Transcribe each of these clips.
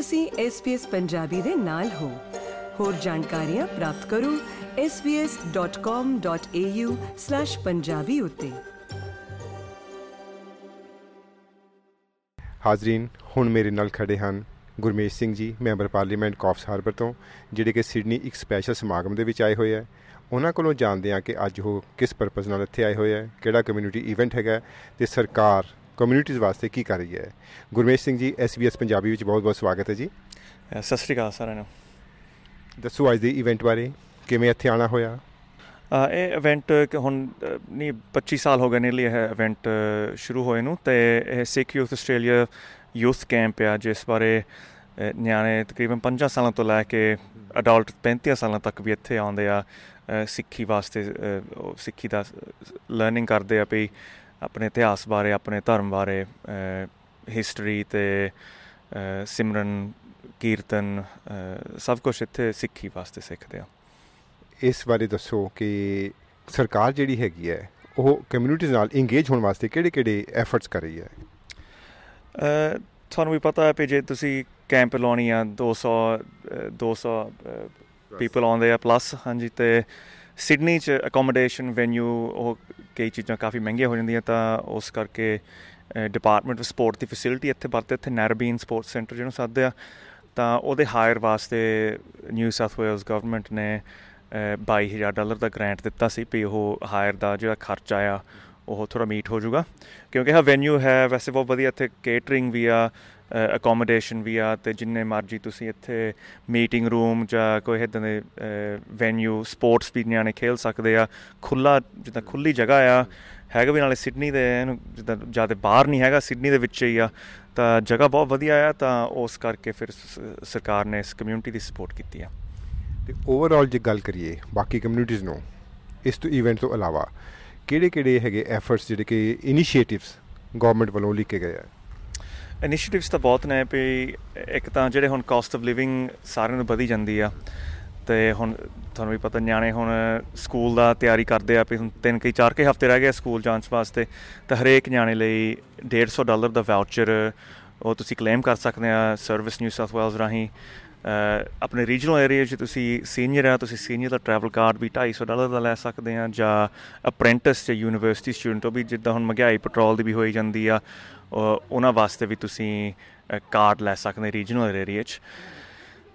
ਤੁਸੀਂ SBS ਪੰਜਾਬੀ ਦੇ ਨਾਲ ਹੋ। ਹੋਰ ਜਾਣਕਾਰੀਆਂ ਪ੍ਰਾਪਤ ਕਰੋ svs.com.au/punjabi ਉਤੇ। ਹਾਜ਼ਰੀਨ, ਹੁਣ ਮੇਰੇ ਨਾਲ ਖੜੇ ਹਨ Gurmesh Singh ji, member parliament ਕਾਫਸ harbour ਤੋਂ, ਜਿਹੜੇ ਕਿ ਸਿਡਨੀ ਇੱਕ ਸਪੈਸ਼ਲ ਸਮਾਗਮ ਦੇ ਵਿੱਚ ਆਏ ਹੋਏ ਹੈ। ਉਹਨਾਂ ਕੋਲੋਂ ਜਾਣਦੇ ਹਾਂ ਕਿ ਅੱਜ ਉਹ ਕਿਸ ਪਰਪਸ ਨਾਲ ਇੱਥੇ ਆਏ ਹੋਏ ਹੈ, ਕਿਹੜਾ ਕਮਿਊਨਿਟੀ ਇਵੈਂਟ ਹੈਗਾ ਤੇ ਸਰਕਾਰ ਕਮਿਊਨਿਟੀਜ਼ ਵਾਸਤੇ ਕੀ ਕਰ ਰਹੀ ਹੈ? ਗੁਰਮੇਸ਼ ਸਿੰਘ ਜੀ SBS ਪੰਜਾਬੀ ਵਿੱਚ ਬਹੁਤ ਬਹੁਤ ਸਵਾਗਤ ਹੈ ਜੀ। ਸਤਿ ਸ਼੍ਰੀ ਅਕਾਲ ਸਾਰਿਆਂ ਨੂੰ। ਦੱਸੋ ਅੱਜ ਦੇ ਇਵੈਂਟ ਬਾਰੇ ਕਿਵੇਂ ਇੱਥੇ ਆਣਾ ਹੋਇਆ? ਇਹ ਇਵੈਂਟ ਹੁਣ ਨਹੀਂ 25 ਸਾਲ ਹੋ ਗਏ ਨੇ ਲਈ ਇਹ ਇਵੈਂਟ ਸ਼ੁਰੂ ਹੋਏ ਨੂੰ ਤੇ ਇਹ Sikh youth Australia youth camp ਆ ਜਿਸ ਬਾਰੇ ਨਿਆਣੇ ਤਕਰੀਬਨ 5 ਸਾਲਾਂ ਤੋਂ ਲੈ ਕੇ ਅਡਲਟ 35 ਸਾਲਾਂ ਤੱਕ ਵੀ ਇੱਥੇ ਆਉਂਦੇ ਆ। ਸਿੱਖੀ ਵਾਸਤੇ ਸਿੱਖੀ ਦਾ ਲਰਨਿੰਗ ਕਰਦੇ ਆ ਵੀ ਆਪਣੇ ਇਤਿਹਾਸ ਬਾਰੇ ਆਪਣੇ ਧਰਮ ਬਾਰੇ ਹਿਸਟਰੀ ਤੇ ਸਿਮਰਨ ਕੀਰਤਨ ਸਭ ਕੁਝ ਇੱਥੇ ਸਿੱਖੀ ਵਾਸਤੇ ਸਿੱਖਦੇ ਆ। ਇਸ ਬਾਰੇ ਦੱਸੋ ਕਿ ਸਰਕਾਰ ਜਿਹੜੀ ਹੈਗੀ ਹੈ ਉਹ ਕਮਿਊਨਿਟੀਜ਼ ਨਾਲ ਇੰਗੇਜ ਹੋਣ ਵਾਸਤੇ ਕਿਹੜੇ-ਕਿਹੜੇ ਐਫਰਟਸ ਕਰ ਰਹੀ ਹੈ? ਤੁਹਾਨੂੰ ਵੀ ਪਤਾ ਹੈ ਕਿ ਜੇ ਤੁਸੀਂ ਕੈਂਪ ਲਾਉਣੀ ਆ 200 ਅ, 200 ਪੀਪਲ ਆਉਂਦੇ ਆ ਪਲੱਸ ਹਾਂਜੀ ਤੇ ਸਿਡਨੀ ਚ ਅਕੋਮੋਡੇਸ਼ਨ ਵੈਨਿਊ ਉਹ ਕਈ ਚੀਜ਼ਾਂ ਕਾਫੀ ਮਹਿੰਗੀਆਂ ਹੋ ਜਾਂਦੀਆਂ ਤਾਂ ਉਸ ਕਰਕੇ ਡਿਪਾਰਟਮੈਂਟ ਆਫ ਸਪੋਰਟ ਦੀ ਫੈਸਿਲਿਟੀ ਇੱਥੇ ਵਰਤੇ ਇੱਥੇ ਨੈਰਬੀਨ ਸਪੋਰਟਸ ਸੈਂਟਰ ਜਿਹਨੂੰ ਸੱਦਦੇ ਆ। ਤਾਂ ਉਹਦੇ ਹਾਇਰ ਵਾਸਤੇ ਨਿਊ ਸਾਊਥ ਵੇਲਸ ਗਵਰਨਮੈਂਟ ਨੇ ਅ, 22000 ਡਾਲਰ ਦਾ ਗ੍ਰਾਂਟ ਦਿੱਤਾ ਸੀ ਵੀ ਉਹ ਹਾਇਰ ਦਾ ਜਿਹੜਾ ਖਰਚਾ ਆ ਉਹ ਥੋੜਾ ਮੀਟ ਹੋ ਜਾਊਗਾ। ਕਿਉਂਕਿ ਇਹ ਵੈਨਿਊ ਹੈ, ਵੈਸੇ ਬਹੁਤ ਵਧੀਆ ਇੱਥੇ ਕੇਟਰਿੰਗ ਵੀ ਆ ਅਕੋਮੋਡੇਸ਼ਨ ਵੀ ਆ ਤੇ ਜਿੰਨੇ ਮਰਜ਼ੀ ਤੁਸੀਂ ਇੱਥੇ ਮੀਟਿੰਗ ਰੂਮ ਜਾਂ ਕੋਈ ਇਦਾਂ ਦੇ ਵੈਨਿਊ ਸਪੋਰਟਸ ਵੀ ਨਿਆਣੇ ਖੇਲ ਸਕਦੇ ਆ। ਖੁੱਲਾ ਜਿੱਦਾਂ ਖੁੱਲੀ ਜਗ੍ਹਾ ਆ, ਹੈਗਾ ਵੀ ਨਾਲੇ ਸਿਡਨੀ ਦੇ, ਇਹਨੂੰ ਜਿੱਦਾਂ ਜ਼ਿਆਦਾ ਬਾਹਰ ਨਹੀਂ ਹੈਗਾ ਸਿਡਨੀ ਦੇ ਵਿੱਚ ਹੀ ਆ। ਤਾਂ ਜਗ੍ਹਾ ਬਹੁਤ ਵਧੀਆ ਆ, ਤਾਂ ਉਸ ਕਰਕੇ ਫਿਰ ਸ- ਸਰਕਾਰ ਨੇ ਇਸ ਕਮਿਊਨਿਟੀ ਦੀ ਸਪੋਰਟ ਕੀਤੀ ਆ। ਤੇ ਓਵਰਆਲ ਜੇ ਗੱਲ ਕਰੀਏ, ਬਾਕੀ ਕਮਿਊਨਿਟੀਜ਼ ਨੂੰ, ਇਸ ਤੋਂ ਇਵੈਂਟ ਤੋਂ ਇਲਾਵਾ ਕਿਹੜੇ-ਕਿਹੜੇ ਹੈਗੇ ਐਫਰਟਸ ਜਿਹੜੇ ਕਿ ਇਨੀਸ਼ੀਏਟਿਵਸ ਗਵਰਨਮੈਂਟ ਵੱਲੋਂ ਲਿਖੇ ਗਏ ਆ? ਇਨੀਸ਼ੀਏਟਿਵਸ ਤਾਂ ਬਹੁਤ ਨੇ ਵੀ ਇੱਕ ਤਾਂ ਜਿਹੜੇ ਹੁਣ ਕਾਸਟ ਆਫ ਲਿਵਿੰਗ ਸਾਰਿਆਂ ਨੂੰ ਵਧੀ ਜਾਂਦੀ ਆ ਤੇ ਹੁਣ ਤੁਹਾਨੂੰ ਵੀ ਪਤਾ ਨਿਆਣੇ ਹੁਣ ਸਕੂਲ ਦਾ ਤਿਆਰੀ ਕਰਦੇ ਆ ਵੀ ਹੁਣ ਤਿੰਨ ਕਈ ਚਾਰ ਕੇ ਹਫ਼ਤੇ ਰਹਿ ਗਏ ਆ ਸਕੂਲ ਜਾਣ ਵਾਸਤੇ ਤਾਂ ਹਰੇਕ ਨਿਆਣੇ ਲਈ 150 ਡਾਲਰ ਦਾ ਵਾਊਚਰ ਉਹ ਤੁਸੀਂ ਕਲੇਮ ਕਰ ਸਕਦੇ ਆ ਸਰਵਿਸ ਨਿਊ ਸਾਊਥ ਵੇਲਸ ਰਾਹੀਂ ਅ, ਆਪਣੇ ਰੀਜਨਲ ਏਰੀਆ 'ਚ ਤੁਸੀਂ ਸੀਨੀਅਰ ਆ, ਤੁਸੀਂ ਸੀਨੀਅਰ ਦਾ ਟਰੈਵਲ ਕਾਰਡ ਵੀ 250 ਡਾਲਰ ਦਾ ਲੈ ਸਕਦੇ ਆ ਜਾਂ ਅਪ੍ਰੈਂਟਿਸ ਜਾਂ ਯੂਨੀਵਰਸਿਟੀ ਸਟੂਡੈਂਟ ਉਹ ਵੀ ਜਿੱਦਾਂ ਹੁਣ ਮਹਿੰਗਾਈ ਪੈਟਰੋਲ ਦੀ ਵੀ ਹੋਈ ਜਾਂਦੀ ਆ, ਉਹ- ਉਹਨਾਂ ਵਾਸਤੇ ਵੀ ਤੁਸੀਂ ਕਾਰਡ ਲੈ ਸਕਦੇ ਰੀਜਨਲ ਏਰੀਆ 'ਚ।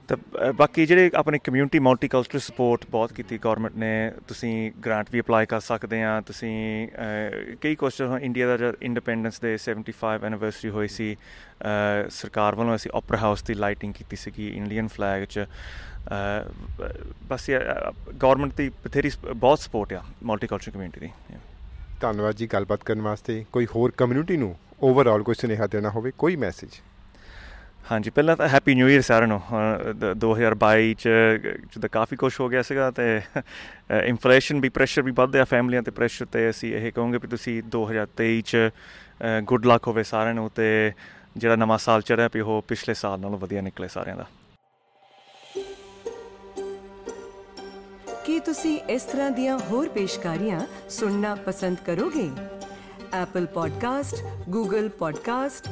ਤਾਂ ਅ, ਬਾਕੀ ਜਿਹੜੇ ਆਪਣੇ ਕਮਿਊਨਿਟੀ ਮਲਟੀਕਲਚਰਲ ਸਪੋਰਟ ਬਹੁਤ ਕੀਤੀ ਗਵਰਨਮੈਂਟ ਨੇ ਤੁਸੀਂ ਗ੍ਰਾਂਟ ਵੀ ਅਪਲਾਈ ਕਰ ਸਕਦੇ ਆ ਤੁਸੀਂ ਅ, ਕਈ ਕੁਛ ਹੁਣ ਇੰਡੀਆ ਦਾ ਜਦ ਇੰਡੀਪੈਂਡੈਂਸ ਦੇ 75 ਐਨੀਵਰਸਰੀ ਹੋਈ ਸੀ ਅ, ਸਰਕਾਰ ਵੱਲੋਂ ਅਸੀਂ ਓਪਰਾ ਹਾਊਸ ਦੀ ਲਾਈਟਿੰਗ ਕੀਤੀ ਸੀਗੀ ਇੰਡੀਅਨ ਫਲੈਗ 'ਚ ਅ, ਬ- ਬਸ ਗਵਰਨਮੈਂਟ ਦੀ ਬਥੇਰੀ ਸਪ- ਬਹੁਤ ਸਪੋਰਟ ਆ ਮਲਟੀਕਲਚਰਲ ਕਮਿਊਨਿਟੀ ਦੀ Yeah. ਧੰਨਵਾਦ ਜੀ ਗੱਲਬਾਤ ਕਰਨ ਵਾਸਤੇ ਕੋਈ ਹੋਰ ਕਮਿਊਨਿਟੀ ਨੂੰ ਓਵਰਆਲ ਕੋਈ ਸੁਨੇਹਾ ਦੇਣਾ ਹੋਵੇ ਕੋਈ ਮੈਸੇਜ ਹਾਂਜੀ ਪਹਿਲਾਂ ਤਾਂ ਹੈਪੀ ਨਿਊ ਇਅਰ ਸਾਰਿਆਂ ਨੂੰ। ਹੁਣ ਦ- 2022 ਚ ਜਦੋਂ ਕਾਫੀ ਕੁਝ ਹੋ ਗਿਆ ਸੀਗਾ ਤੇ ਇਨਫਲੇਸ਼ਨ ਵੀ ਪ੍ਰੈਸ਼ਰ ਵੀ ਵੱਧਿਆ ਫੈਮਲੀਆਂ ਤੇ ਪ੍ਰੈਸ਼ਰ ਤੇ ਅਸੀਂ ਇਹ ਕਹਾਂਗੇ ਵੀ ਤੁਸੀਂ 2023 ਚ ਗੁੱਡ ਲੱਕ ਹੋਵੇ ਸਾਰਿਆਂ ਨੂੰ ਤੇ ਜਿਹੜਾ ਨਵਾਂ ਸਾਲ ਚੜਿਆ ਵੀ ਉਹ ਪਿਛਲੇ ਸਾਲ ਨਾਲੋਂ ਵਧੀਆ ਨਿਕਲੇ ਸਾਰਿਆਂ ਦਾ। ਕੀ ਤੁਸੀਂ ਇਸ ਤਰ੍ਹਾਂ ਦੀਆਂ ਹੋਰ ਪੇਸ਼ਕਾਰੀਆਂ ਸੁਣਨਾ ਪਸੰਦ ਕਰੋਗੇ? Apple Podcast, Google Podcast,